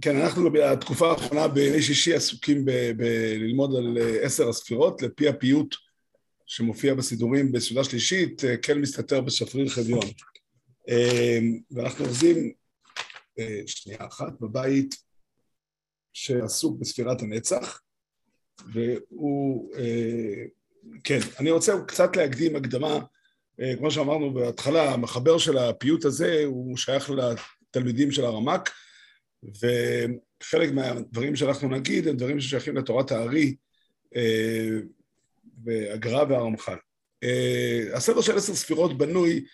כן, אנחנו בתקופה האחרונה בימי שישי עסוקים בללמוד על עשר הספירות, לפי הפיוט שמופיע בסידורים בסעודה שלישית, כן מסתתר בשפריר חדיון. ואנחנו עובדים שנייה אחת בבית שעסוק בספירת הנצח, והוא, כן, אני רוצה קצת להקדים הקדמה, כמו שאמרנו בהתחלה, המחבר של הפיוט הזה הוא שייך לתלמידים של הרמק, וחלק מהדברים שאנחנו נגיד הם דברים ששייכים לתורת הארי והגר"א והרמח"ל. הסדר של עשר ספירות בנוי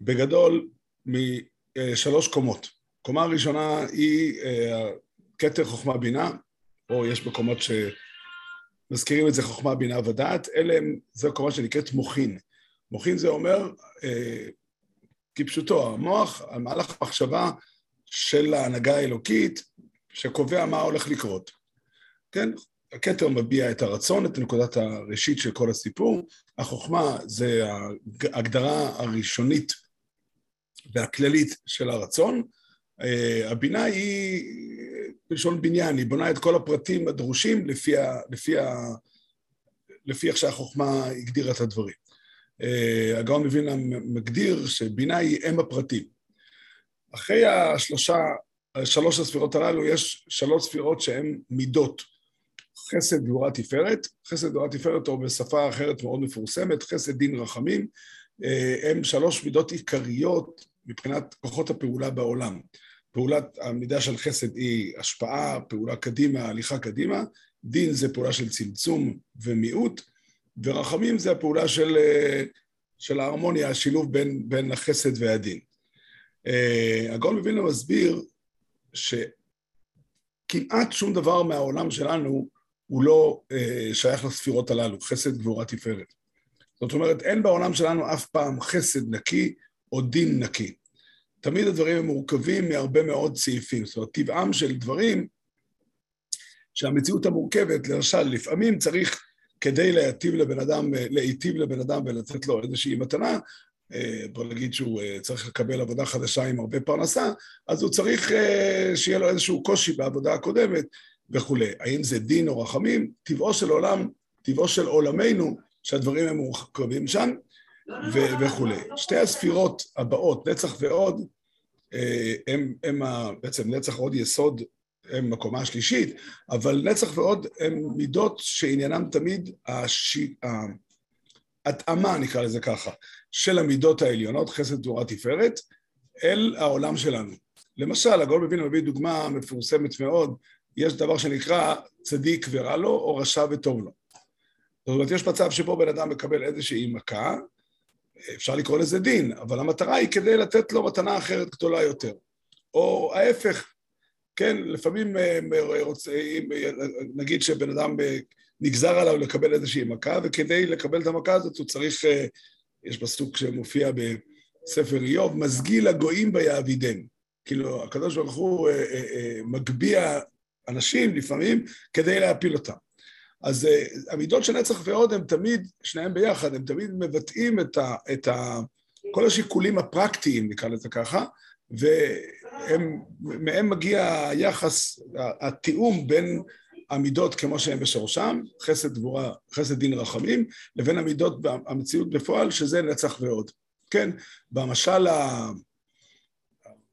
בגדול משלוש קומות. קומה הראשונה היא כתר חוכמה בינה, או יש מקומות שמזכירים את זה חוכמה בינה ודעת, אלה הם, זו קומה שנקראת מוחין. מוחין זה אומר, כפשוטו, המוח, המהלך המחשבה של ההנהגה האלוקית שקובע מה הולך לקרות. כן, הכתר מביע את הרצון, את נקודת הראשית של כל הסיפור, החוכמה זה ההגדרה הראשונית והכללית של הרצון, הבינה היא בלשון בניין, היא בונה את כל הפרטים הדרושים לפי, ה, לפי, ה, לפי איך שהחוכמה הגדירה את הדברים. הגאון מווילנה מגדיר שבינה היא אם הפרטים. אחרי השלושה, שלוש הספירות הללו יש שלוש ספירות שהן מידות. חסד, גבורה, תפארת. חסד, גבורה, תפארת, או בשפה אחרת מאוד מפורסמת, חסד, דין, רחמים. הם שלוש מידות עיקריות מבחינת כוחות הפעולה בעולם. פעולת המידה של חסד היא השפעה, פעולה קדימה, הליכה קדימה. דין זה פעולה של צמצום ומיעוט, ורחמים זה הפעולה של, של ההרמוניה, השילוב בין, בין החסד והדין. הגאון מווילנה מסביר שכמעט שום דבר מהעולם שלנו הוא לא שייך לספירות הללו, חסד, גבורה, תפארת. זאת אומרת, אין בעולם שלנו אף פעם חסד נקי או דין נקי. תמיד הדברים הם מורכבים מהרבה מאוד סעיפים. זאת אומרת, טבעם של דברים שהמציאות המורכבת, למשל, לפעמים צריך, כדי להיטיב לבן אדם, להיטיב לבן אדם ולתת לו איזושהי מתנה, בוא נגיד שהוא צריך לקבל עבודה חדשה עם הרבה פרנסה, אז הוא צריך שיהיה לו איזשהו קושי בעבודה הקודמת וכולי. האם זה דין או רחמים? טבעו של עולם, טבעו של עולמנו, שהדברים הם מורכבים שם, ו- וכולי. שתי הספירות הבאות, נצח ועוד, הם, הם בעצם נצח ועוד יסוד הם הקומה השלישית, אבל נצח ועוד הם מידות שעניינם תמיד הש... ההתאמה, נקרא לזה ככה, של המידות העליונות, חסד תורה תפארת, אל העולם שלנו. למשל, הגאון מווילנה מביא דוגמה מפורסמת מאוד, יש דבר שנקרא צדיק ורע לו, או רשע וטוב לו. זאת אומרת, יש מצב שבו בן אדם מקבל איזושהי מכה, אפשר לקרוא לזה דין, אבל המטרה היא כדי לתת לו מתנה אחרת גדולה יותר. או ההפך, כן, לפעמים רוצה, נגיד שבן אדם נגזר עליו לקבל איזושהי מכה, וכדי לקבל את המכה הזאת הוא צריך, יש פסוק שמופיע בספר איוב, מזגיל הגויים ביעבידם. כאילו, הקדוש ברוך הוא מגביה אנשים לפעמים כדי להפיל אותם. אז המידות של נצח ועוד הם תמיד, שניהם ביחד, הם תמיד מבטאים את, ה, את ה, כל השיקולים הפרקטיים, נקרא לזה ככה, ומהם מגיע היחס, התיאום בין המידות כמו שהן בשורשם, חסד גבורה, חסד דין רחמים, לבין המידות המציאות בפועל, שזה נצח ועוד. כן, במשל ה...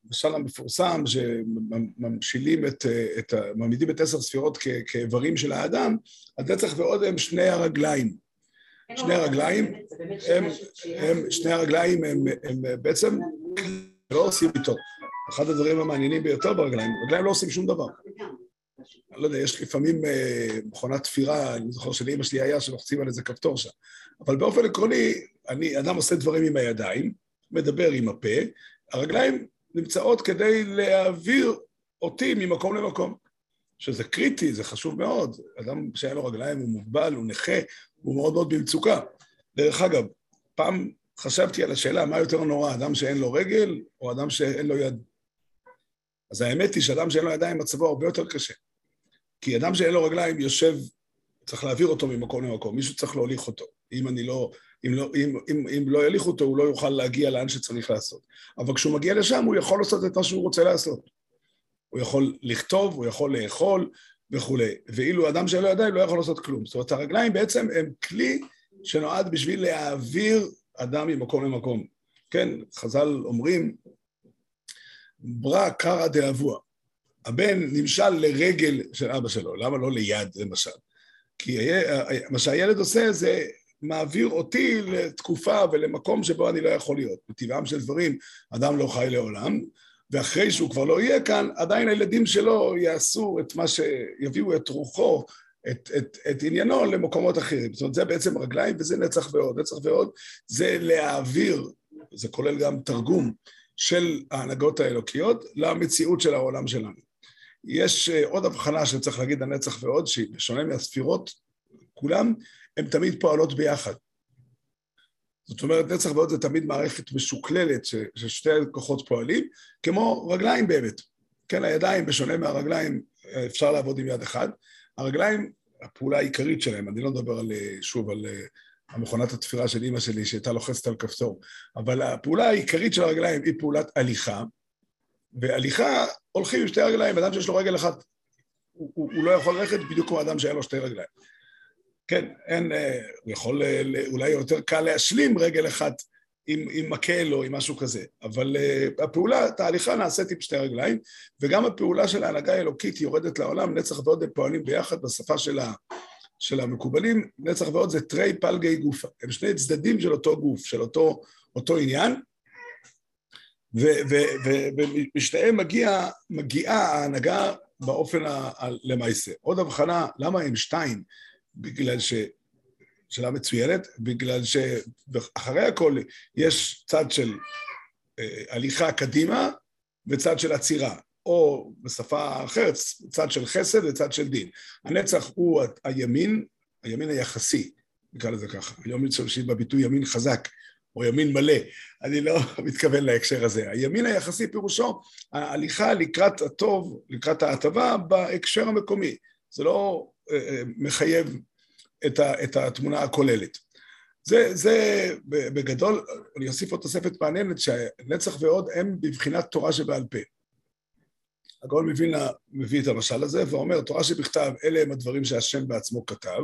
המשל המפורסם שממשילים את, את, מעמידים את עשר ספירות כ, כאיברים של האדם, הנצח ועוד הם שני הרגליים. שני הרגליים, הם, הם, שני הרגליים הם, הם בעצם לא עושים איתו. אחד הדברים המעניינים ביותר ברגליים, רגליים לא עושים שום דבר. לא יודע, יש לפעמים מכונת תפירה, אני זוכר שלאמא שלי היה שלוחצים על איזה כפתור שם. אבל באופן עקרוני, אני, אדם עושה דברים עם הידיים, מדבר עם הפה, הרגליים נמצאות כדי להעביר אותי ממקום למקום. שזה קריטי, זה חשוב מאוד. אדם שאין לו רגליים הוא מוגבל, הוא נכה, הוא מאוד מאוד במצוקה. דרך אגב, פעם חשבתי על השאלה מה יותר נורא, אדם שאין לו רגל או אדם שאין לו יד. אז האמת היא שאדם שאין לו ידיים מצבו הרבה יותר קשה. כי אדם שאין לו רגליים יושב, צריך להעביר אותו ממקום למקום, מישהו צריך להוליך אותו. אם אני לא, אם לא, אם, אם, אם לא יליך אותו, הוא לא יוכל להגיע לאן שצריך לעשות. אבל כשהוא מגיע לשם, הוא יכול לעשות את מה שהוא רוצה לעשות. הוא יכול לכתוב, הוא יכול לאכול וכולי. ואילו אדם שאין לו ידיים לא יכול לעשות כלום. זאת אומרת, הרגליים בעצם הם כלי שנועד בשביל להעביר אדם ממקום למקום. כן, חז"ל אומרים, ברא קרא דאבוה. הבן נמשל לרגל של אבא שלו, למה לא ליד למשל? כי מה שהילד עושה זה מעביר אותי לתקופה ולמקום שבו אני לא יכול להיות. מטבעם של דברים, אדם לא חי לעולם, ואחרי שהוא כבר לא יהיה כאן, עדיין הילדים שלו יעשו את מה שיביאו את רוחו, את, את, את עניינו למקומות אחרים. זאת אומרת, זה בעצם רגליים וזה נצח ועוד. נצח ועוד זה להעביר, זה כולל גם תרגום של ההנהגות האלוקיות למציאות של העולם שלנו. יש אה, עוד הבחנה שצריך להגיד הנצח ועוד, שהיא בשונה מהספירות, כולם, הן תמיד פועלות ביחד. זאת אומרת, נצח ועוד זה תמיד מערכת משוקללת ששתי כוחות פועלים, כמו רגליים באמת. כן, הידיים, בשונה מהרגליים, אפשר לעבוד עם יד אחד. הרגליים, הפעולה העיקרית שלהם, אני לא מדבר על, אה, שוב על אה, המכונת התפירה של אימא שלי שהייתה לוחצת על כפתור, אבל הפעולה העיקרית של הרגליים היא פעולת הליכה, והליכה הולכים עם שתי רגליים, אדם שיש לו רגל אחת, הוא, הוא, הוא לא יכול ללכת בדיוק כמו אדם שאין לו שתי רגליים. כן, אין, אה, הוא יכול, אה, אולי יותר קל להשלים רגל אחת עם, עם מקל או עם משהו כזה, אבל uh, הפעולה, ההליכה נעשית עם שתי רגליים, וגם הפעולה של ההנהגה האלוקית יורדת לעולם, נצח ועוד הם פועלים ביחד בשפה של, ה, של המקובלים, נצח ועוד זה תרי פלגי גופה, הם שני צדדים של אותו גוף, של אותו, אותו עניין, ומשניהם מגיע, מגיעה ההנהגה באופן למעשה. עוד הבחנה, למה הם שתיים? בגלל ש... שאלה מצוינת, בגלל שאחרי הכל יש צד של אה, הליכה קדימה וצד של עצירה, או בשפה אחרת, צד של חסד וצד של דין. הנצח הוא הימין, הימין היחסי, נקרא לזה ככה. היום משתמשים בביטוי ימין חזק, או ימין מלא, אני לא מתכוון להקשר הזה. הימין היחסי פירושו ההליכה לקראת הטוב, לקראת ההטבה בהקשר המקומי. זה לא אה, אה, מחייב את, ה, את התמונה הכוללת. זה, זה בגדול, אני אוסיף עוד תוספת מעניינת, שנצח ועוד הם בבחינת תורה שבעל פה. הגאון מווילנה מביא את המשל הזה ואומר, תורה שבכתב, אלה הם הדברים שהשם בעצמו כתב,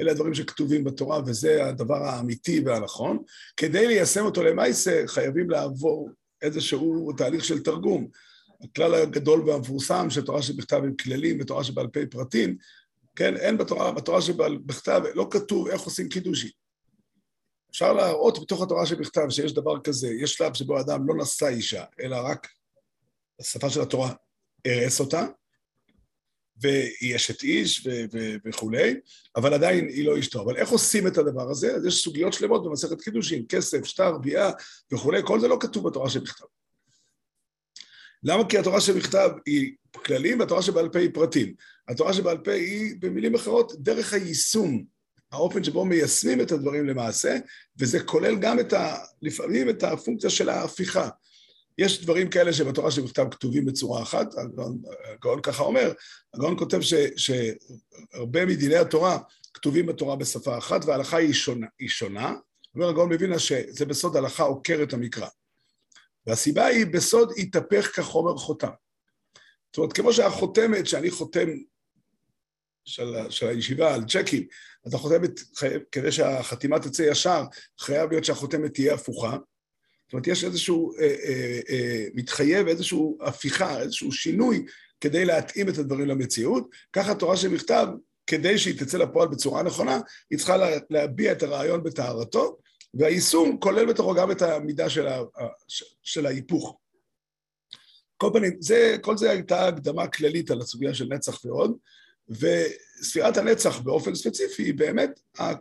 אלה הדברים שכתובים בתורה וזה הדבר האמיתי והנכון. כדי ליישם אותו למעשה חייבים לעבור איזשהו תהליך של תרגום. הכלל הגדול והמפורסם של תורה שבכתב עם כללים ותורה שבעל פה פרטים, כן, אין בתורה, בתורה שבכתב, לא כתוב איך עושים קידושין. אפשר להראות בתוך התורה שבכתב שיש דבר כזה, יש שלב שבו אדם לא נשא אישה, אלא רק השפה של התורה הרס אותה, והיא אשת איש ו- ו- וכולי, אבל עדיין היא לא אשתו. אבל איך עושים את הדבר הזה? אז יש סוגיות שלמות במסכת קידושין, כסף, שטר, ביאה וכולי, כל זה לא כתוב בתורה שבכתב. למה? כי התורה שבכתב היא כללים והתורה שבעל פה היא פרטים. התורה שבעל פה היא, במילים אחרות, דרך היישום, האופן שבו מיישמים את הדברים למעשה, וזה כולל גם את ה... לפעמים את הפונקציה של ההפיכה. יש דברים כאלה שבתורה שבכתב כתובים בצורה אחת, הגאון ככה אומר, הגאון כותב ש, שהרבה מדיני התורה כתובים בתורה בשפה אחת, וההלכה היא שונה. היא שונה. אומר הגאון מבינה שזה בסוד הלכה עוקרת המקרא. והסיבה היא, בסוד התהפך כחומר חותם. זאת אומרת, כמו שהחותמת שאני חותם של, של הישיבה על צ'קים, אתה חותם כדי שהחתימה תצא ישר, חייב להיות שהחותמת תהיה הפוכה. זאת אומרת, יש איזשהו, אה, אה, אה, מתחייב איזשהו הפיכה, איזשהו שינוי כדי להתאים את הדברים למציאות. ככה התורה שבכתב, כדי שהיא תצא לפועל בצורה נכונה, היא צריכה לה, להביע את הרעיון בטהרתו, והיישום כולל בתוכו גם את המידה של, ה, של ההיפוך. כל פנים, זה, כל זה הייתה הקדמה כללית על הסוגיה של נצח ועוד, וספירת הנצח באופן ספציפי היא באמת, ה,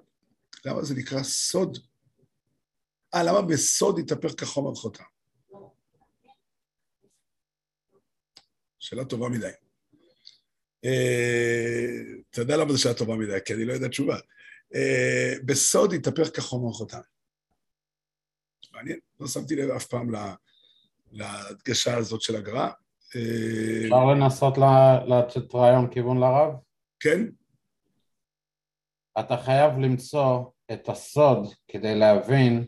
למה זה נקרא סוד אה, למה בסוד התהפך כחומר חותם? שאלה טובה מדי. אה, אתה יודע למה זו שאלה טובה מדי? כי אני לא יודע תשובה. אה, בסוד התהפך כחומר חותם. מעניין, לא שמתי לב אף פעם להדגשה הזאת של הגר"א. אה, אפשר לנסות לתת רעיון כיוון לרב? כן. אתה חייב למצוא את הסוד כדי להבין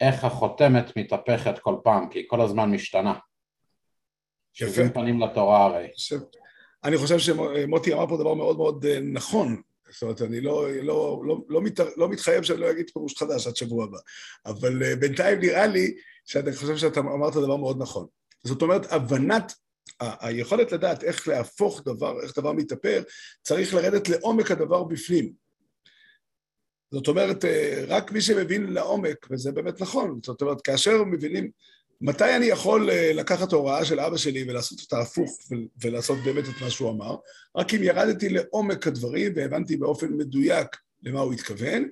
איך החותמת מתהפכת כל פעם, כי היא כל הזמן משתנה. שבעים פנים לתורה הרי. אני חושב שמוטי אמר פה דבר מאוד מאוד אה, נכון. זאת אומרת, אני לא, לא, לא, לא, מת, לא מתחייב שאני לא אגיד פירוש חדש עד שבוע הבא, אבל אה, בינתיים נראה לי שאני חושב שאתה אמרת דבר מאוד נכון. זאת אומרת, הבנת, ה- היכולת לדעת איך להפוך דבר, איך דבר מתאפר, צריך לרדת לעומק הדבר בפנים. זאת אומרת, אה, רק מי שמבין לעומק, וזה באמת נכון, זאת אומרת, כאשר מבינים מתי אני יכול אה, לקחת הוראה של אבא שלי ולעשות אותה הפוך ולעשות באמת את מה שהוא אמר? רק אם ירדתי לעומק הדברים והבנתי באופן מדויק למה הוא התכוון,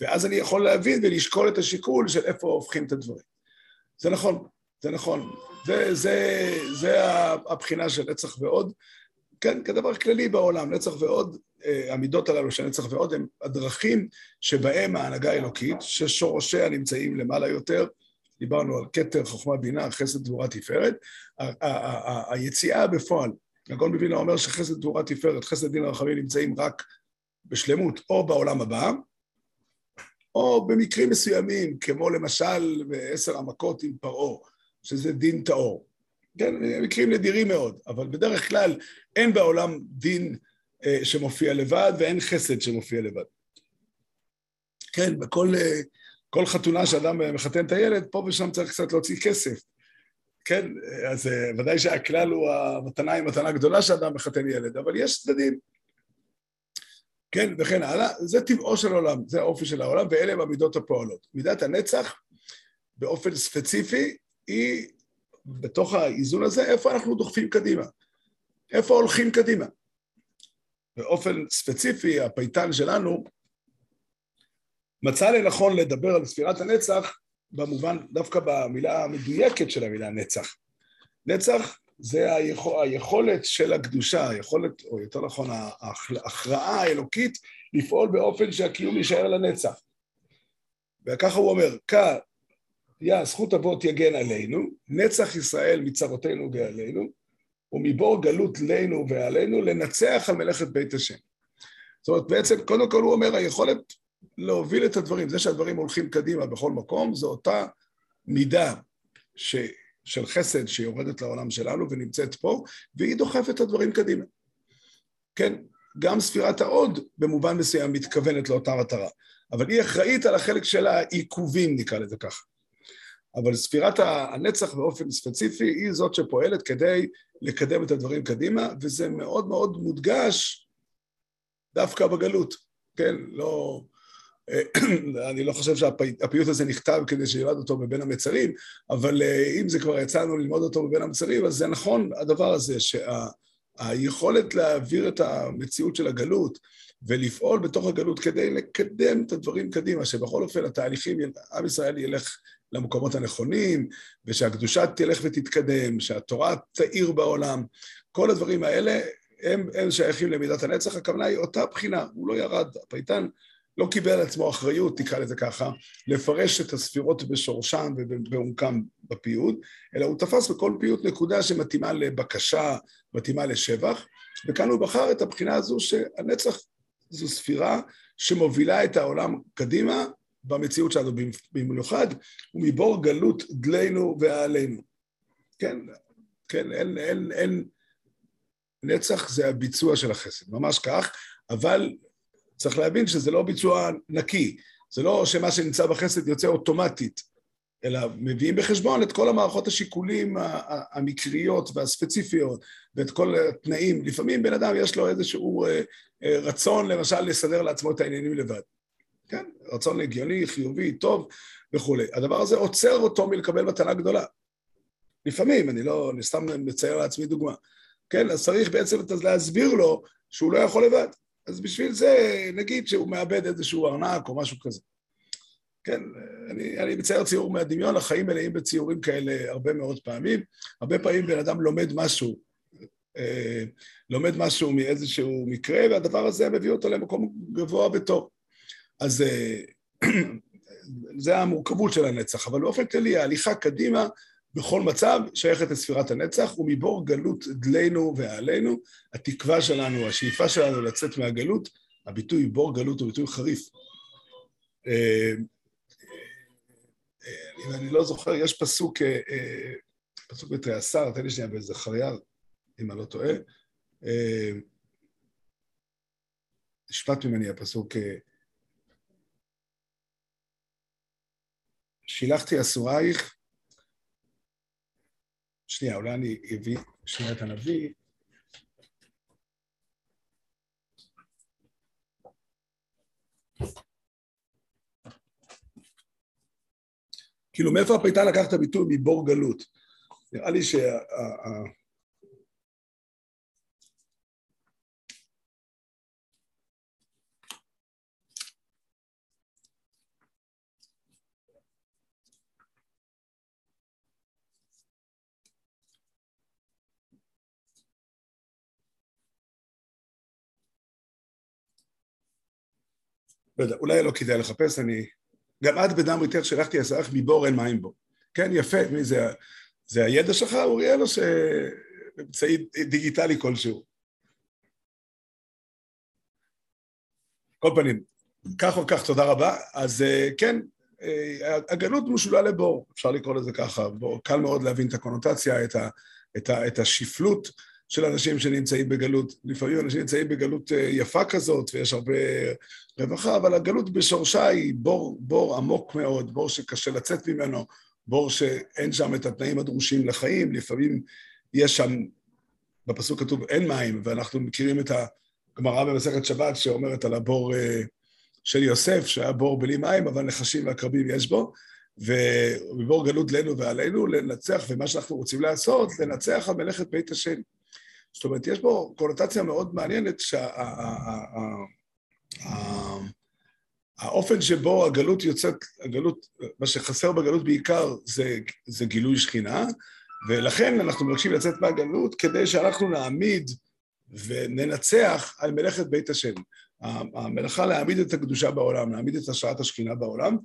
ואז אני יכול להבין ולשקול את השיקול של איפה הופכים את הדברים. זה נכון, זה נכון. זה, זה, זה הבחינה של נצח ועוד. כן, כדבר כללי בעולם, נצח ועוד, אה, המידות הללו של נצח ועוד, הם הדרכים שבהם ההנהגה האלוקית, ששורשיה נמצאים למעלה יותר, דיברנו על כתר, חוכמה, בינה, חסד, גבורה, תפארת. היציאה בפועל, הגאון מווילנה אומר שחסד, גבורה, תפארת, חסד, דין הרחמים נמצאים רק בשלמות או בעולם הבא, או במקרים מסוימים, כמו למשל בעשר המכות עם פרעה, שזה דין טהור. כן, מקרים נדירים מאוד, אבל בדרך כלל אין בעולם דין אה, שמופיע לבד ואין חסד שמופיע לבד. כן, בכל... אה, כל חתונה שאדם מחתן את הילד, פה ושם צריך קצת להוציא כסף. כן, אז אה, ודאי שהכלל הוא המתנה היא מתנה גדולה שאדם מחתן ילד, אבל יש צדדים. כן, וכן הלאה, זה טבעו של העולם, זה האופי של העולם, ואלה הם המידות הפועלות. מידת הנצח, באופן ספציפי, היא בתוך האיזון הזה, איפה אנחנו דוחפים קדימה, איפה הולכים קדימה. באופן ספציפי, הפייטן שלנו מצא לנכון לדבר על ספירת הנצח במובן, דווקא במילה המדויקת של המילה נצח. נצח זה היכול, היכולת של הקדושה, היכולת, או יותר נכון, ההכרעה האלוקית לפעול באופן שהקיום יישאר לנצח. וככה הוא אומר, יא זכות אבות יגן עלינו, נצח ישראל מצרותינו ועלינו, ומבור גלות לנו ועלינו, לנצח על מלאכת בית השם. זאת אומרת, בעצם, קודם כל הוא אומר, היכולת להוביל את הדברים. זה שהדברים הולכים קדימה בכל מקום, זו אותה מידה ש... של חסד שיורדת לעולם שלנו ונמצאת פה, והיא דוחפת את הדברים קדימה. כן, גם ספירת ההוד במובן מסוים מתכוונת לאותה מטרה, אבל היא אחראית על החלק של העיכובים, נקרא לזה ככה. אבל ספירת הנצח באופן ספציפי היא זאת שפועלת כדי לקדם את הדברים קדימה, וזה מאוד מאוד מודגש דווקא בגלות, כן? לא... אה, אני לא חושב שהפיוט הזה נכתב כדי שילמד אותו בבין המצרים, אבל אה, אם זה כבר יצאנו ללמוד אותו בבין המצרים, אז זה נכון הדבר הזה, שהיכולת שה, להעביר את המציאות של הגלות ולפעול בתוך הגלות כדי לקדם את הדברים קדימה, שבכל אופן התהליכים, עם ישראל ילך למקומות הנכונים, ושהקדושה תלך ותתקדם, שהתורה תאיר בעולם, כל הדברים האלה הם, הם שייכים למידת הנצח, הכוונה היא אותה בחינה, הוא לא ירד, הפייטן לא קיבל על עצמו אחריות, תקרא לזה ככה, לפרש את הספירות בשורשם ובעומקם בפיוט, אלא הוא תפס בכל פיוט נקודה שמתאימה לבקשה, מתאימה לשבח, וכאן הוא בחר את הבחינה הזו שהנצח זו ספירה שמובילה את העולם קדימה במציאות שלנו במיוחד, ומבור גלות דלינו ועלינו. כן, כן, אין, אין, אין, נצח זה הביצוע של החסד, ממש כך, אבל צריך להבין שזה לא ביצוע נקי, זה לא שמה שנמצא בחסד יוצא אוטומטית, אלא מביאים בחשבון את כל המערכות השיקולים המקריות והספציפיות ואת כל התנאים. לפעמים בן אדם יש לו איזשהו אה, אה, רצון, למשל, לסדר לעצמו את העניינים לבד. כן, רצון הגיוני, חיובי, טוב וכולי. הדבר הזה עוצר אותו מלקבל מתנה גדולה. לפעמים, אני לא, אני סתם מצייר לעצמי דוגמה. כן, אז צריך בעצם להסביר לו שהוא לא יכול לבד. אז בשביל זה נגיד שהוא מאבד איזשהו ארנק או משהו כזה. כן, אני, אני מצייר ציור מהדמיון, החיים מלאים בציורים כאלה הרבה מאוד פעמים. הרבה פעמים בן אדם לומד משהו, אה, לומד משהו מאיזשהו מקרה, והדבר הזה מביא אותו למקום גבוה וטוב. אז אה, זה המורכבות של הנצח, אבל באופן כללי ההליכה קדימה בכל מצב שייכת לספירת הנצח, ומבור גלות דלינו ועלינו, התקווה שלנו, השאיפה שלנו לצאת מהגלות, הביטוי בור גלות הוא ביטוי חריף. אה, אה, אם אני לא זוכר, יש פסוק, אה, פסוק בתריעשר, תן לי שנייה חרייר, אם אני לא טועה. אה, נשפט ממני הפסוק, אה, שילחתי אסורייך, שנייה, אולי אני אביא שנייה את הנביא. כאילו, מאיפה הפייטה לקח את הביטוי מבור גלות? נראה לי שה... לא יודע, אולי לא כדאי לחפש, אני... גם את בדם ריתך שלחתי עשרך מבור אין מים בו. כן, יפה, מי זה? זה הידע שלך, אוריאל, או שאמצעי דיגיטלי כלשהו? כל פנים, כך או כך, תודה רבה. אז אה, כן, אה, הגלות משולה לבור, אפשר לקרוא לזה ככה. בור, קל מאוד להבין את הקונוטציה, את, ה, את, ה, את השפלות של אנשים שנמצאים בגלות. לפעמים אנשים נמצאים בגלות אה, יפה כזאת, ויש הרבה רווחה, אבל הגלות בשורשה היא בור, בור עמוק מאוד, בור שקשה לצאת ממנו, בור שאין שם את התנאים הדרושים לחיים, לפעמים יש שם, בפסוק כתוב אין מים, ואנחנו מכירים את הגמרא במסכת שבת שאומרת על הבור אה, של יוסף, שהיה בור בלי מים, אבל נחשים ועקרבים יש בו, ובור גלות לנו ועלינו לנצח, ומה שאנחנו רוצים לעשות, לנצח על מלאכת בית השם. זאת אומרת, יש פה קונוטציה מאוד מעניינת, שהאופן שבו הגלות יוצאת, הגלות, מה שחסר בגלות בעיקר זה, זה גילוי שכינה, ולכן אנחנו מבקשים לצאת מהגלות כדי שאנחנו נעמיד וננצח על מלאכת בית השם. המלאכה להעמיד את הקדושה בעולם, להעמיד את השראת השכינה בעולם.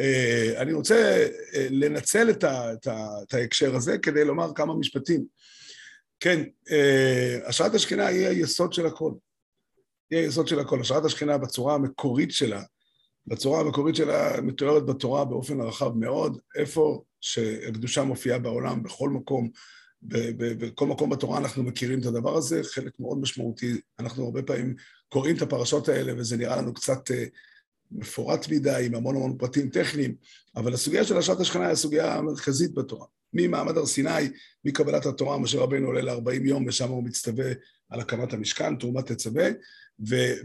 אה, אני רוצה אה, לנצל את, ה, את, ה, את ההקשר הזה כדי לומר כמה משפטים. כן, אה, השראת השכינה היא היסוד של הכל. היא היסוד של הכל. השראת השכינה בצורה המקורית שלה, בצורה המקורית שלה מתוארת בתורה באופן רחב מאוד, איפה שהקדושה מופיעה בעולם, בכל מקום, בכל מקום בתורה אנחנו מכירים את הדבר הזה, חלק מאוד משמעותי. אנחנו הרבה פעמים קוראים את הפרשות האלה וזה נראה לנו קצת אה, מפורט מדי, עם המון המון פרטים טכניים, אבל הסוגיה של השראת השכינה היא הסוגיה המרכזית בתורה. ממעמד הר סיני, מקבלת התורה, משה רבנו עולה ל-40 יום, ושם הוא מצטווה על הקמת המשכן, תרומת תצווה,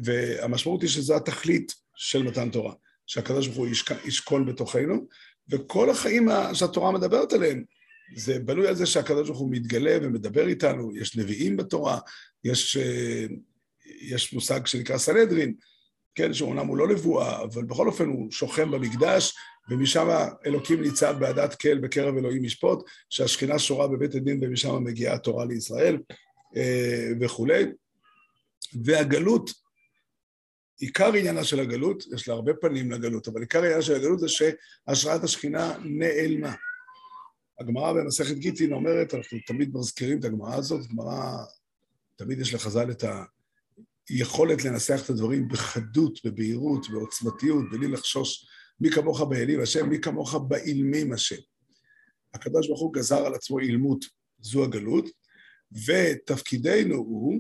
והמשמעות היא שזו התכלית של מתן תורה, שהקדוש ברוך הוא ישכון בתוכנו, וכל החיים שהתורה מדברת עליהם, זה בנוי על זה שהקדוש ברוך הוא מתגלה ומדבר איתנו, יש נביאים בתורה, יש, אה, יש מושג שנקרא סנהדרין, כן, שאומנם הוא לא נבואה, אבל בכל אופן הוא שוכן במקדש, ומשם אלוקים ניצב בעדת כל בקרב אלוהים ישפוט, שהשכינה שורה בבית הדין ומשם מגיעה התורה לישראל אה, וכולי. והגלות, עיקר עניינה של הגלות, יש לה הרבה פנים לגלות, אבל עיקר עניינה של הגלות זה שהשראת השכינה נעלמה. הגמרא במסכת גיטין אומרת, אנחנו תמיד מזכירים את הגמרא הזאת, גמרא, תמיד יש לחז"ל את היכולת לנסח את הדברים בחדות, בבהירות, בעוצמתיות, בלי לחשוש מי כמוך באלים השם, מי כמוך באילמים השם. הקדוש ברוך הוא גזר על עצמו אילמות, זו הגלות, ותפקידנו הוא,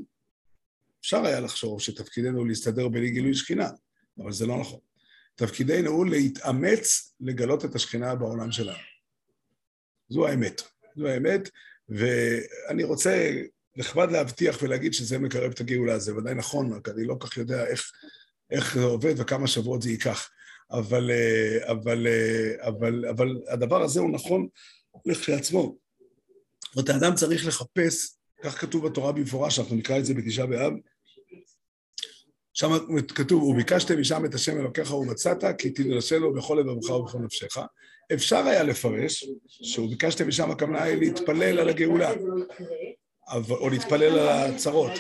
אפשר היה לחשוב שתפקידנו הוא להסתדר בלי גילוי שכינה, אבל זה לא נכון. תפקידנו הוא להתאמץ לגלות את השכינה בעולם שלנו. זו האמת. זו האמת, ואני רוצה נחמד להבטיח ולהגיד שזה מקרב את הגאולה, זה ודאי נכון, רק אני לא כך יודע איך, איך זה עובד וכמה שבועות זה ייקח. אבל, אה, אבל, אה, אבל, אבל הדבר הזה הוא נכון לכשעצמו. זאת אומרת, האדם צריך לחפש, כך כתוב בתורה במפורש, אנחנו נקרא את זה בתשעה באב, שם כתוב, וביקשתם משם את השם אלוקיך ומצאת, כי תדרשה לו בכל לבבך ובכל נפשך. אפשר היה לפרש, שהוא ביקשתם משם הכוונה היא להתפלל על הגאולה, או להתפלל על הצרות,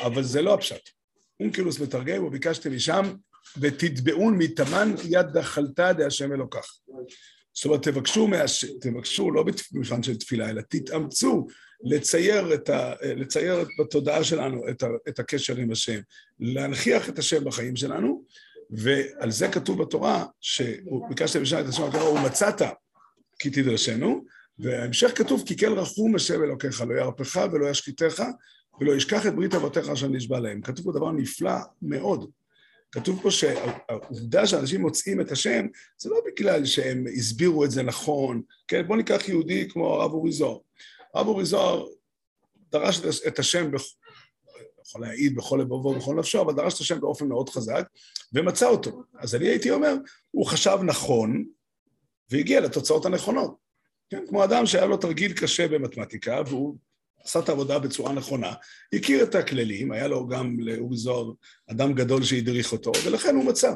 אבל זה לא הפשט. אונקילוס מתרגם, וביקשתם משם ותתבעון מתמן יד דחלתא דהשם אלוקך. זאת אומרת, תבקשו, מהש... תבקשו לא במבחן של תפילה, אלא תתאמצו לצייר, את ה... לצייר בתודעה שלנו את, ה... את הקשר עם השם, להנכיח את השם בחיים שלנו, ועל זה כתוב בתורה, שביקשתם בשעה את השם, הוא מצאת כי תדרשנו, וההמשך כתוב, כי כן רחום השם אלוקיך, לא ירפך ולא ישקיטך, ולא ישכח את ברית אבותיך אשר נשבע להם. כתוב פה דבר נפלא מאוד. כתוב פה שהעובדה שאנשים מוצאים את השם, זה לא בגלל שהם הסבירו את זה נכון. כן, בואו ניקח יהודי כמו הרב אורי זוהר. הרב אורי זוהר דרש את השם, יכול להעיד בכל לבבו ובכל נפשו, אבל דרש את השם באופן מאוד חזק, ומצא אותו. אז אני הייתי אומר, הוא חשב נכון, והגיע לתוצאות הנכונות. כן, כמו אדם שהיה לו תרגיל קשה במתמטיקה, והוא עשה את העבודה בצורה נכונה, הכיר את הכללים, היה לו גם לאורי זוהר אדם גדול שהדריך אותו, ולכן הוא מצא.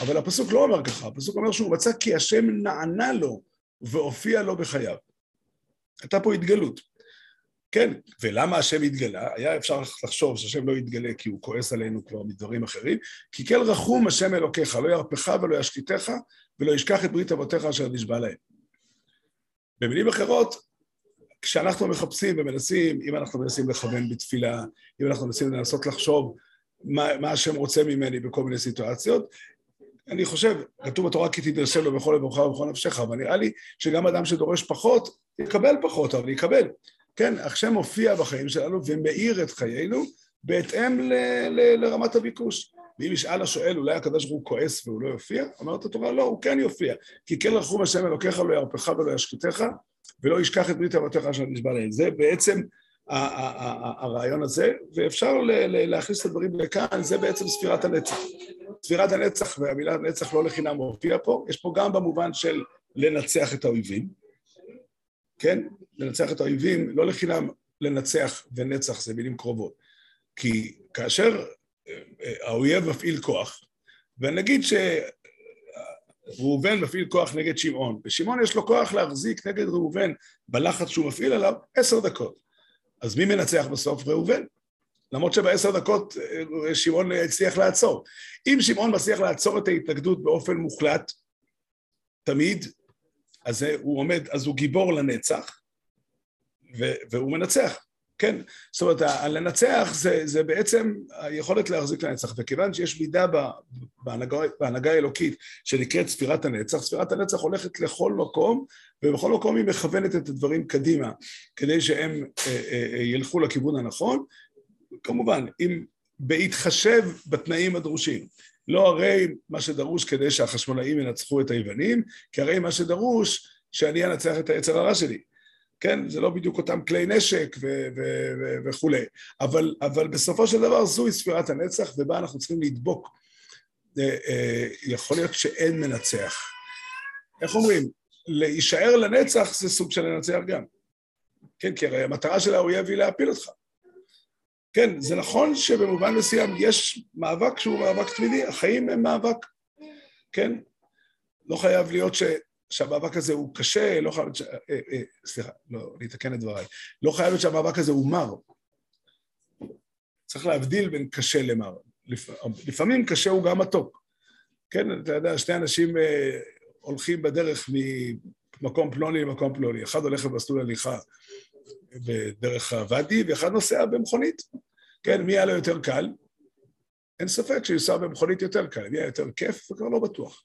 אבל הפסוק לא אומר ככה, הפסוק אומר שהוא מצא כי השם נענה לו והופיע לו בחייו. הייתה פה התגלות. כן, ולמה השם התגלה? היה אפשר לחשוב שהשם לא יתגלה כי הוא כועס עלינו כבר מדברים אחרים, כי כן רחום השם אלוקיך, לא ירפך ולא ישקיטך, ולא ישכח את ברית אבותיך אשר נשבע להם. במילים אחרות, כשאנחנו מחפשים ומנסים, אם אנחנו מנסים לכוון בתפילה, אם אנחנו מנסים לנסות לחשוב מה, מה השם רוצה ממני בכל מיני סיטואציות, אני חושב, כתוב בתורה כי תדרשם לו בכל לבבך ובכל נפשך, אבל נראה לי שגם אדם שדורש פחות, יקבל פחות, אבל יקבל. כן, השם מופיע בחיים שלנו ומאיר את חיינו בהתאם ל, ל, לרמת הביקוש. ואם ישאל השואל, אולי הקדוש ברוך הוא כועס והוא לא יופיע? אומרת התורה, לא, הוא כן יופיע. כי כן רחום השם אלוקיך לא ירפך ולא ישחיתך, ולא ישכח את ברית אבותיך אשר נשבע להם. זה בעצם הרעיון הזה, ואפשר להכניס את הדברים לכאן, זה בעצם ספירת הנצח. ספירת הנצח, והמילה נצח לא לחינם מופיע פה, יש פה גם במובן של לנצח את האויבים, כן? לנצח את האויבים, לא לחינם לנצח ונצח זה מילים קרובות. כי כאשר האויב מפעיל כוח, ונגיד שראובן מפעיל כוח נגד שמעון, ושמעון יש לו כוח להחזיק נגד ראובן בלחץ שהוא מפעיל עליו עשר דקות. אז מי מנצח בסוף? ראובן. למרות שבעשר דקות אה, שמעון הצליח לעצור. אם שמעון מצליח לעצור את ההתנגדות באופן מוחלט, תמיד, אז הוא עומד, אז הוא גיבור לנצח, והוא מנצח. כן, זאת אומרת, לנצח זה, זה בעצם היכולת להחזיק לנצח, וכיוון שיש מידה בהנהגה, בהנהגה האלוקית שנקראת ספירת הנצח, ספירת הנצח הולכת לכל מקום, ובכל מקום היא מכוונת את הדברים קדימה, כדי שהם אה, אה, ילכו לכיוון הנכון, כמובן, אם בהתחשב בתנאים הדרושים. לא הרי מה שדרוש כדי שהחשמונאים ינצחו את היוונים, כי הרי מה שדרוש שאני אנצח את היצר הרע שלי. כן, זה לא בדיוק אותם כלי נשק וכולי, אבל, אבל בסופו של דבר זוהי ספירת הנצח ובה אנחנו צריכים לדבוק. אה, אה, יכול להיות שאין מנצח. איך אומרים? להישאר לנצח זה סוג של לנצח גם. כן, כי הרי המטרה של האויב היא להפיל אותך. כן, זה נכון שבמובן מסוים יש מאבק שהוא מאבק תמידי, החיים הם מאבק, כן? לא חייב להיות ש... שהמאבק הזה הוא קשה, לא חייב להיות ש... אה, אה, סליחה, לא, אני אתקן את דבריי. לא חייב להיות שהמאבק הזה הוא מר. צריך להבדיל בין קשה למר. לפ... לפעמים קשה הוא גם מתוק. כן, אתה יודע, שני אנשים אה, הולכים בדרך ממקום פלוני למקום פלוני. אחד הולך במסלול הליכה בדרך הוואדי, ואחד נוסע במכונית. כן, מי היה לו יותר קל? אין ספק שיוסע במכונית יותר קל. מי היה יותר כיף? זה כבר לא בטוח.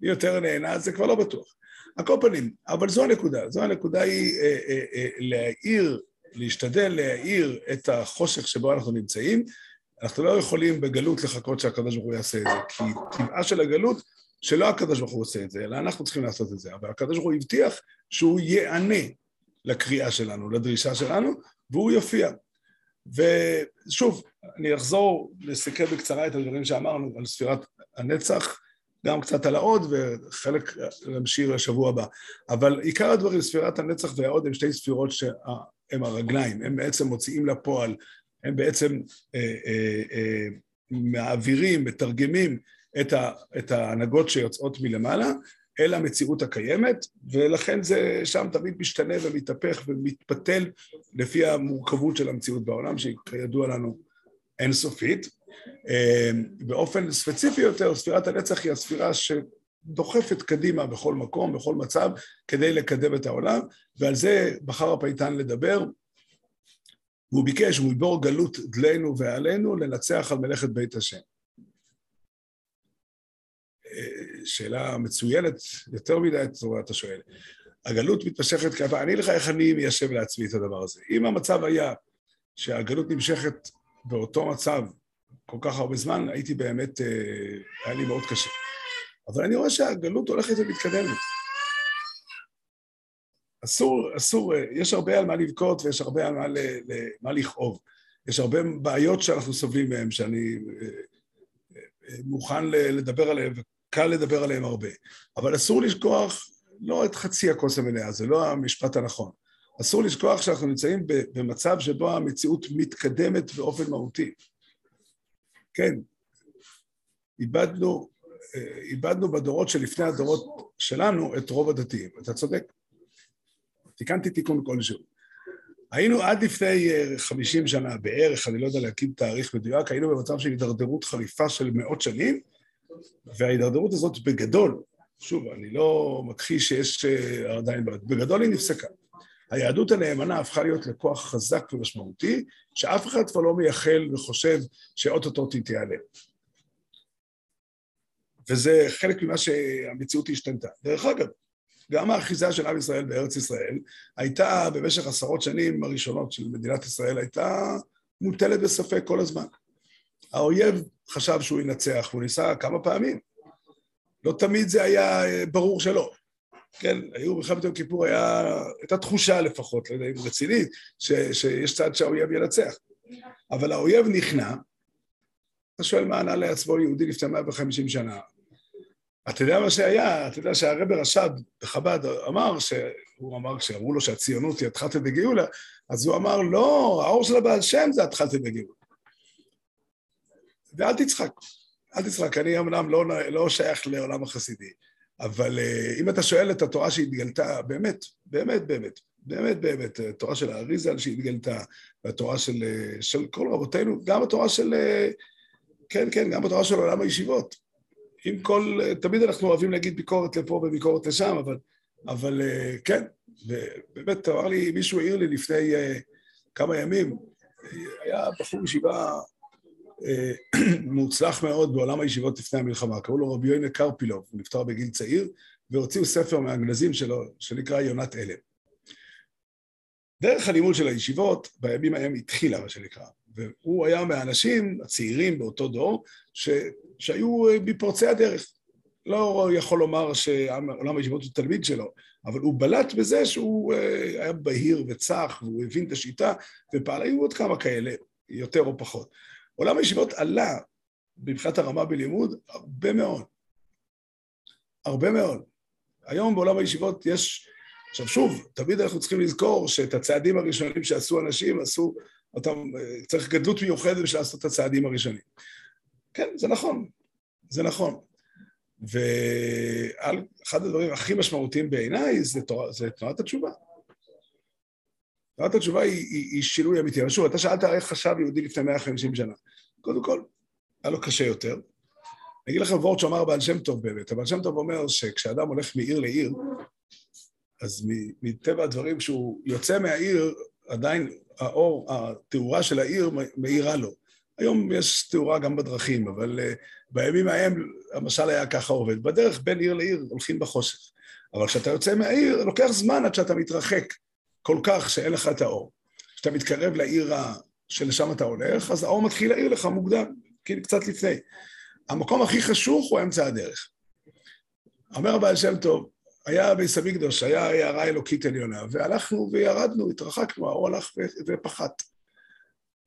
מי יותר נהנה, זה כבר לא בטוח. על כל פנים, אבל זו הנקודה, זו הנקודה היא אה, אה, אה, להאיר, להשתדל להאיר את החושך שבו אנחנו נמצאים. אנחנו לא יכולים בגלות לחכות שהקדוש ברוך הוא יעשה את זה, כי טבעה של הגלות שלא הקדוש ברוך הוא עושה את זה, אלא אנחנו צריכים לעשות את זה. אבל הקדוש ברוך הוא הבטיח שהוא ייענה לקריאה שלנו, לדרישה שלנו, והוא יופיע. ושוב, אני אחזור לסכם בקצרה את הדברים שאמרנו על ספירת הנצח. גם קצת על העוד וחלק נמשיך לשבוע הבא. אבל עיקר הדברים, ספירת הנצח והעוד הם שתי ספירות שהן הרגליים, הם בעצם מוציאים לפועל, הם בעצם אה, אה, אה, מעבירים, מתרגמים את, ה, את ההנהגות שיוצאות מלמעלה אל המציאות הקיימת, ולכן זה שם תמיד משתנה ומתהפך ומתפתל לפי המורכבות של המציאות בעולם, שהיא כידוע לנו אינסופית. אמ, באופן ספציפי יותר, ספירת הנצח היא הספירה שדוחפת קדימה בכל מקום, בכל מצב, כדי לקדם את העולם, ועל זה בחר הפייטן לדבר. והוא ביקש, הוא יבור גלות דלינו ועלינו, לנצח על מלאכת בית השם. אה, שאלה מצוינת, יותר מדי אתה שואל. הגלות מתמשכת כפה, אני לך איך אני מיישב לעצמי את הדבר הזה. אם המצב היה שהגלות נמשכת באותו מצב כל כך הרבה זמן, הייתי באמת, אה, היה לי מאוד קשה. אבל אני רואה שהגלות הולכת ומתקדמת. אסור, אסור, אה, יש הרבה על מה לבכות ויש הרבה על מה, ל, ל, מה לכאוב. יש הרבה בעיות שאנחנו סובלים מהן, שאני אה, מוכן לדבר עליהן, וקל לדבר עליהן הרבה. אבל אסור לשכוח לא את חצי הכוס המלאה, זה לא המשפט הנכון. אסור לשכוח שאנחנו נמצאים במצב שבו המציאות מתקדמת באופן מהותי. כן, איבדנו, אה, איבדנו בדורות שלפני הדורות שלנו את רוב הדתיים, אתה צודק. תיקנתי תיקון כלשהו. היינו עד לפני 50 אה, שנה בערך, אני לא יודע להקים תאריך מדויק, היינו במצב של הידרדרות חריפה של מאות שנים, וההידרדרות הזאת בגדול, שוב, אני לא מכחיש שיש אה, עדיין בעיות, בגדול היא נפסקה. היהדות הנאמנה הפכה להיות לכוח חזק ומשמעותי, שאף אחד כבר לא מייחל וחושב שאו-טו-טו תיעלם. וזה חלק ממה שהמציאות השתנתה. דרך אגב, גם האחיזה של עם ישראל בארץ ישראל הייתה במשך עשרות שנים הראשונות של מדינת ישראל, הייתה מוטלת בספק כל הזמן. האויב חשב שהוא ינצח, והוא ניסה כמה פעמים. לא תמיד זה היה ברור שלא. כן, היו במלחמת יום כיפור, היה, הייתה תחושה לפחות, לא יודע אם רצינית, ש, שיש צד שהאויב ינצח. אבל האויב נכנע, אתה שואל מה ענה לעצמו יהודי לפני 150 שנה. אתה יודע מה שהיה, אתה יודע שהרבר רש"ד בחב"ד אמר, שהוא אמר, כשאמרו לו שהציונות היא התחלתא דגאולה, אז הוא אמר, לא, האור של הבעל שם זה התחלתא דגאולה. ואל תצחק, אל תצחק, אני אמנם לא, לא שייך לעולם החסידי, אבל uh, אם אתה שואל את התורה שהתגלתה, באמת, באמת, באמת, באמת, באמת, התורה של האריזל שהתגלתה, והתורה של, uh, של כל רבותינו, גם התורה של, uh, כן, כן, גם התורה של עולם הישיבות. עם כל, תמיד אנחנו אוהבים להגיד ביקורת לפה וביקורת לשם, אבל, אבל כן, ובאמת, אמר לי, מישהו העיר לי לפני כמה ימים, היה בחור ישיבה אה, מוצלח מאוד בעולם הישיבות לפני המלחמה, קראו לו רבי יוינה קרפילוב, הוא נפטר בגיל צעיר, והוציאו ספר מהגנזים שלו, שנקרא יונת אלם. דרך הלימוד של הישיבות, בימים ההם התחילה, מה שנקרא, והוא היה מהאנשים הצעירים באותו דור, ש... שהיו אה, מפורצי הדרך. לא יכול לומר שעולם הישיבות הוא תלמיד שלו, אבל הוא בלט בזה שהוא אה, היה בהיר וצח, והוא הבין את השיטה, ופעל, היו עוד כמה כאלה, יותר או פחות. עולם הישיבות עלה מבחינת הרמה בלימוד הרבה מאוד. הרבה מאוד. היום בעולם הישיבות יש... עכשיו שוב, תמיד אנחנו צריכים לזכור שאת הצעדים הראשונים שעשו אנשים, עשו אותם, צריך גדלות מיוחדת בשביל לעשות את הצעדים הראשונים. כן, זה נכון, זה נכון. ואחד הדברים הכי משמעותיים בעיניי זה, זה תנועת התשובה. תנועת התשובה היא, היא, היא שינוי אמיתי. אבל שוב, אתה שאלת איך חשב יהודי לפני 150 שנה. קודם כל, היה לו קשה יותר. אני אגיד לכם וורט שאמר הבעל שם טוב באמת. הבעל שם טוב אומר שכשאדם הולך מעיר לעיר, אז מטבע הדברים, כשהוא יוצא מהעיר, עדיין האור, התאורה של העיר מאירה לו. היום יש תאורה גם בדרכים, אבל uh, בימים ההם המשל היה ככה עובד. בדרך בין עיר לעיר הולכים בחושך. אבל כשאתה יוצא מהעיר, לוקח זמן עד שאתה מתרחק כל כך שאין לך את האור. כשאתה מתקרב לעיר שלשם אתה הולך, אז האור מתחיל להעיר לך מוקדם, כאילו קצת לפני. המקום הכי חשוך הוא אמצע הדרך. אומר הבעל שם טוב, היה ביס המקדוש, היה הערה אלוקית עליונה, והלכנו וירדנו, התרחקנו, האור הלך ופחת.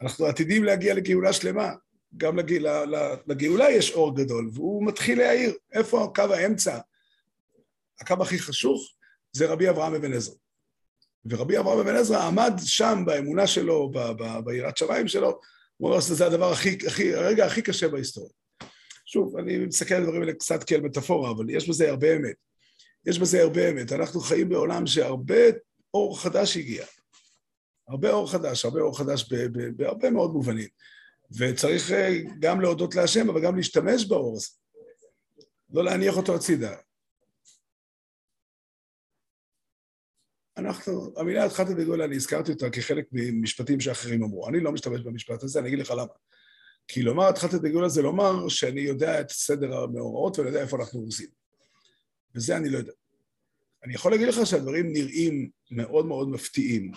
אנחנו עתידים להגיע לגאולה שלמה. גם לגאולה, לגאולה יש אור גדול, והוא מתחיל להעיר. איפה קו האמצע? הקו הכי חשוך זה רבי אברהם אבן עזרא. ורבי אברהם אבן עזרא עמד שם באמונה שלו, ביראת שמיים שלו, הוא אומר שזה הדבר הכי, הכי, הרגע הכי קשה בהיסטוריה. שוב, אני מסתכל על הדברים האלה קצת כאל מטאפורה, אבל יש בזה הרבה אמת. יש בזה הרבה אמת. אנחנו חיים בעולם שהרבה אור חדש הגיע. הרבה אור חדש, הרבה אור חדש בהרבה מאוד מובנים. וצריך אה, גם להודות להשם, אבל גם להשתמש באור הזה. לא להניח אותו הצידה. אנחנו, המילה התחלת בגאולה, אני הזכרתי אותה כחלק ממשפטים שאחרים אמרו. אני לא משתמש במשפט הזה, אני אגיד לך למה. כי לומר התחלת בגאולה זה לומר שאני יודע את סדר המאורעות ואני יודע איפה אנחנו עושים. וזה אני לא יודע. אני יכול להגיד לך שהדברים נראים מאוד מאוד מפתיעים.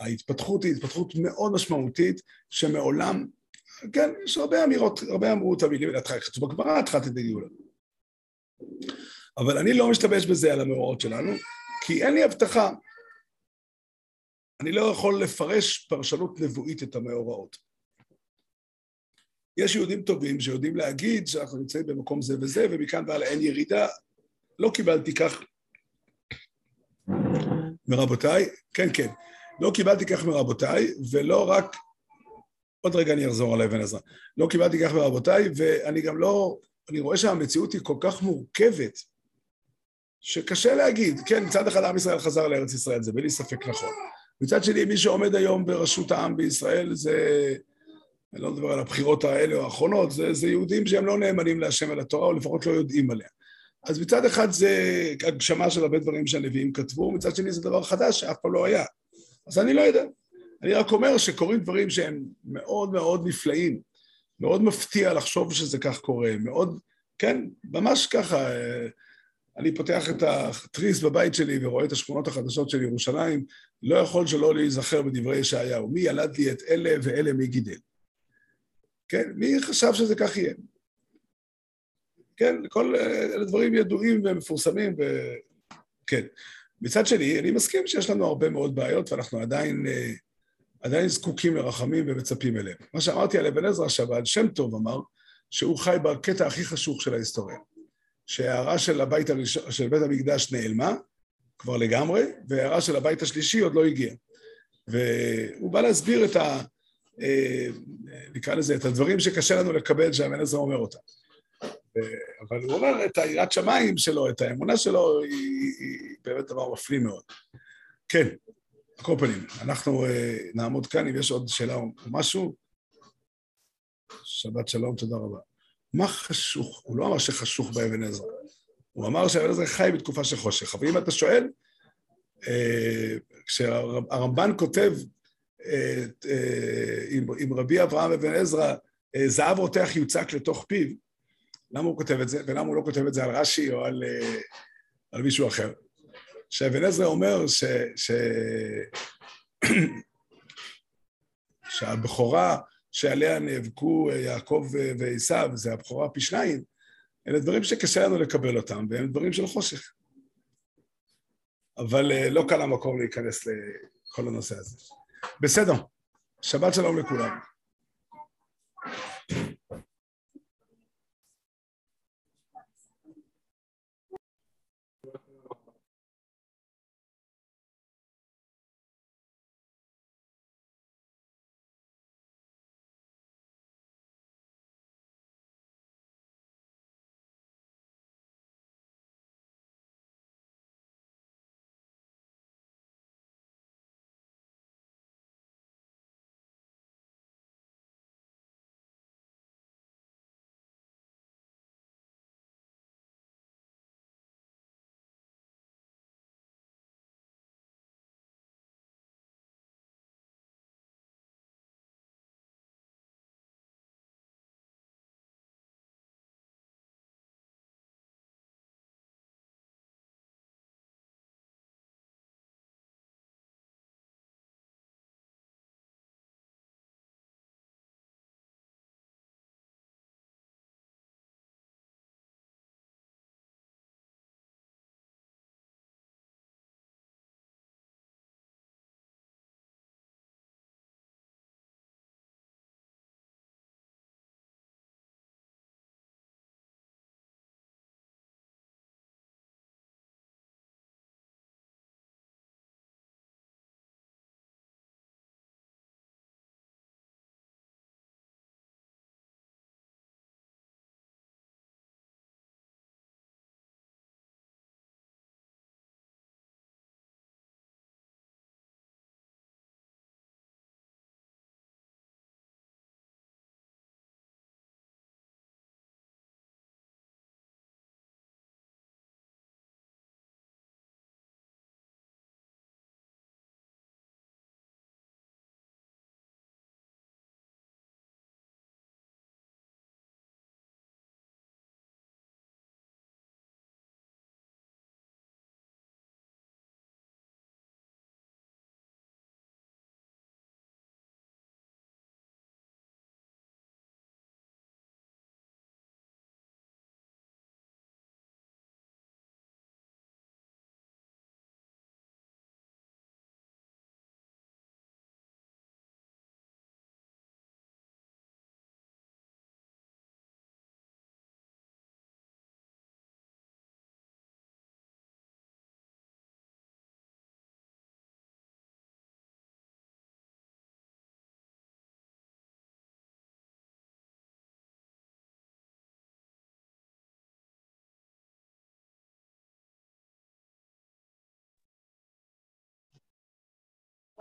ההתפתחות היא התפתחות מאוד משמעותית, שמעולם, כן, יש הרבה אמירות, הרבה אמרו את המילים, כתוב בגמרא, התחלתי בגאולה. אבל אני לא משתמש בזה על המאורעות שלנו, כי אין לי הבטחה. אני לא יכול לפרש פרשנות נבואית את המאורעות. יש יהודים טובים שיודעים להגיד שאנחנו נמצאים במקום זה וזה, ומכאן והלאה אין ירידה. לא קיבלתי כך מרבותיי, כן, כן, לא קיבלתי כך מרבותיי, ולא רק, עוד רגע אני אחזור על אבן עזרא, לא קיבלתי כך מרבותיי, ואני גם לא, אני רואה שהמציאות היא כל כך מורכבת, שקשה להגיד, כן, מצד אחד עם ישראל חזר לארץ ישראל, זה בלי ספק נכון. מצד שני, מי שעומד היום בראשות העם בישראל זה, אני לא מדבר על הבחירות האלה או האחרונות, זה, זה יהודים שהם לא נאמנים להשם ולתורה, או לפחות לא יודעים עליה. אז מצד אחד זה הגשמה של הרבה דברים שהנביאים כתבו, מצד שני זה דבר חדש שאף פעם לא היה. אז אני לא יודע. אני רק אומר שקורים דברים שהם מאוד מאוד נפלאים. מאוד מפתיע לחשוב שזה כך קורה, מאוד, כן, ממש ככה. אני פותח את התריס בבית שלי ורואה את השכונות החדשות של ירושלים, לא יכול שלא להיזכר בדברי ישעיהו. מי ילד לי את אלה ואלה מי גידל? כן, מי חשב שזה כך יהיה? כן, כל אלה דברים ידועים ומפורסמים, וכן. מצד שני, אני מסכים שיש לנו הרבה מאוד בעיות, ואנחנו עדיין, עדיין זקוקים לרחמים ומצפים אליהם. מה שאמרתי על אבן עזרא, שהבעל שם טוב אמר, שהוא חי בקטע הכי חשוך של ההיסטוריה. שההערה של של בית המקדש נעלמה, כבר לגמרי, וההערה של הבית השלישי עוד לא הגיעה. והוא בא להסביר את ה... נקרא לזה, את הדברים שקשה לנו לקבל שהבן עזרא אומר אותם. אבל הוא אומר את היראת שמיים שלו, את האמונה שלו, היא, היא באמת דבר מפליא מאוד. כן, על כל פנים, אנחנו uh, נעמוד כאן, אם יש עוד שאלה או משהו. שבת שלום, תודה רבה. מה חשוך? הוא לא אמר שחשוך באבן עזרא, הוא אמר שאבן עזרא חי בתקופה של חושך. אבל אם אתה שואל, uh, כשהרמב"ן כותב uh, uh, עם, רבי אברהם אבן עזרא, זהב רותח יוצק לתוך פיו, למה הוא כותב את זה, ולמה הוא לא כותב את זה על רש"י או על, על מישהו אחר. שאבן עזרא אומר ש, ש, שהבכורה שעליה נאבקו יעקב ועשיו, זה הבכורה פי שניים, אלה דברים שקשה לנו לקבל אותם, והם דברים של חושך. אבל לא קל המקום להיכנס לכל הנושא הזה. בסדר, שבת שלום לכולם.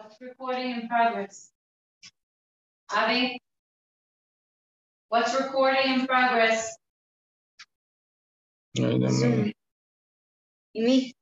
What's recording in progress? Avi? What's recording in progress? No, you Me.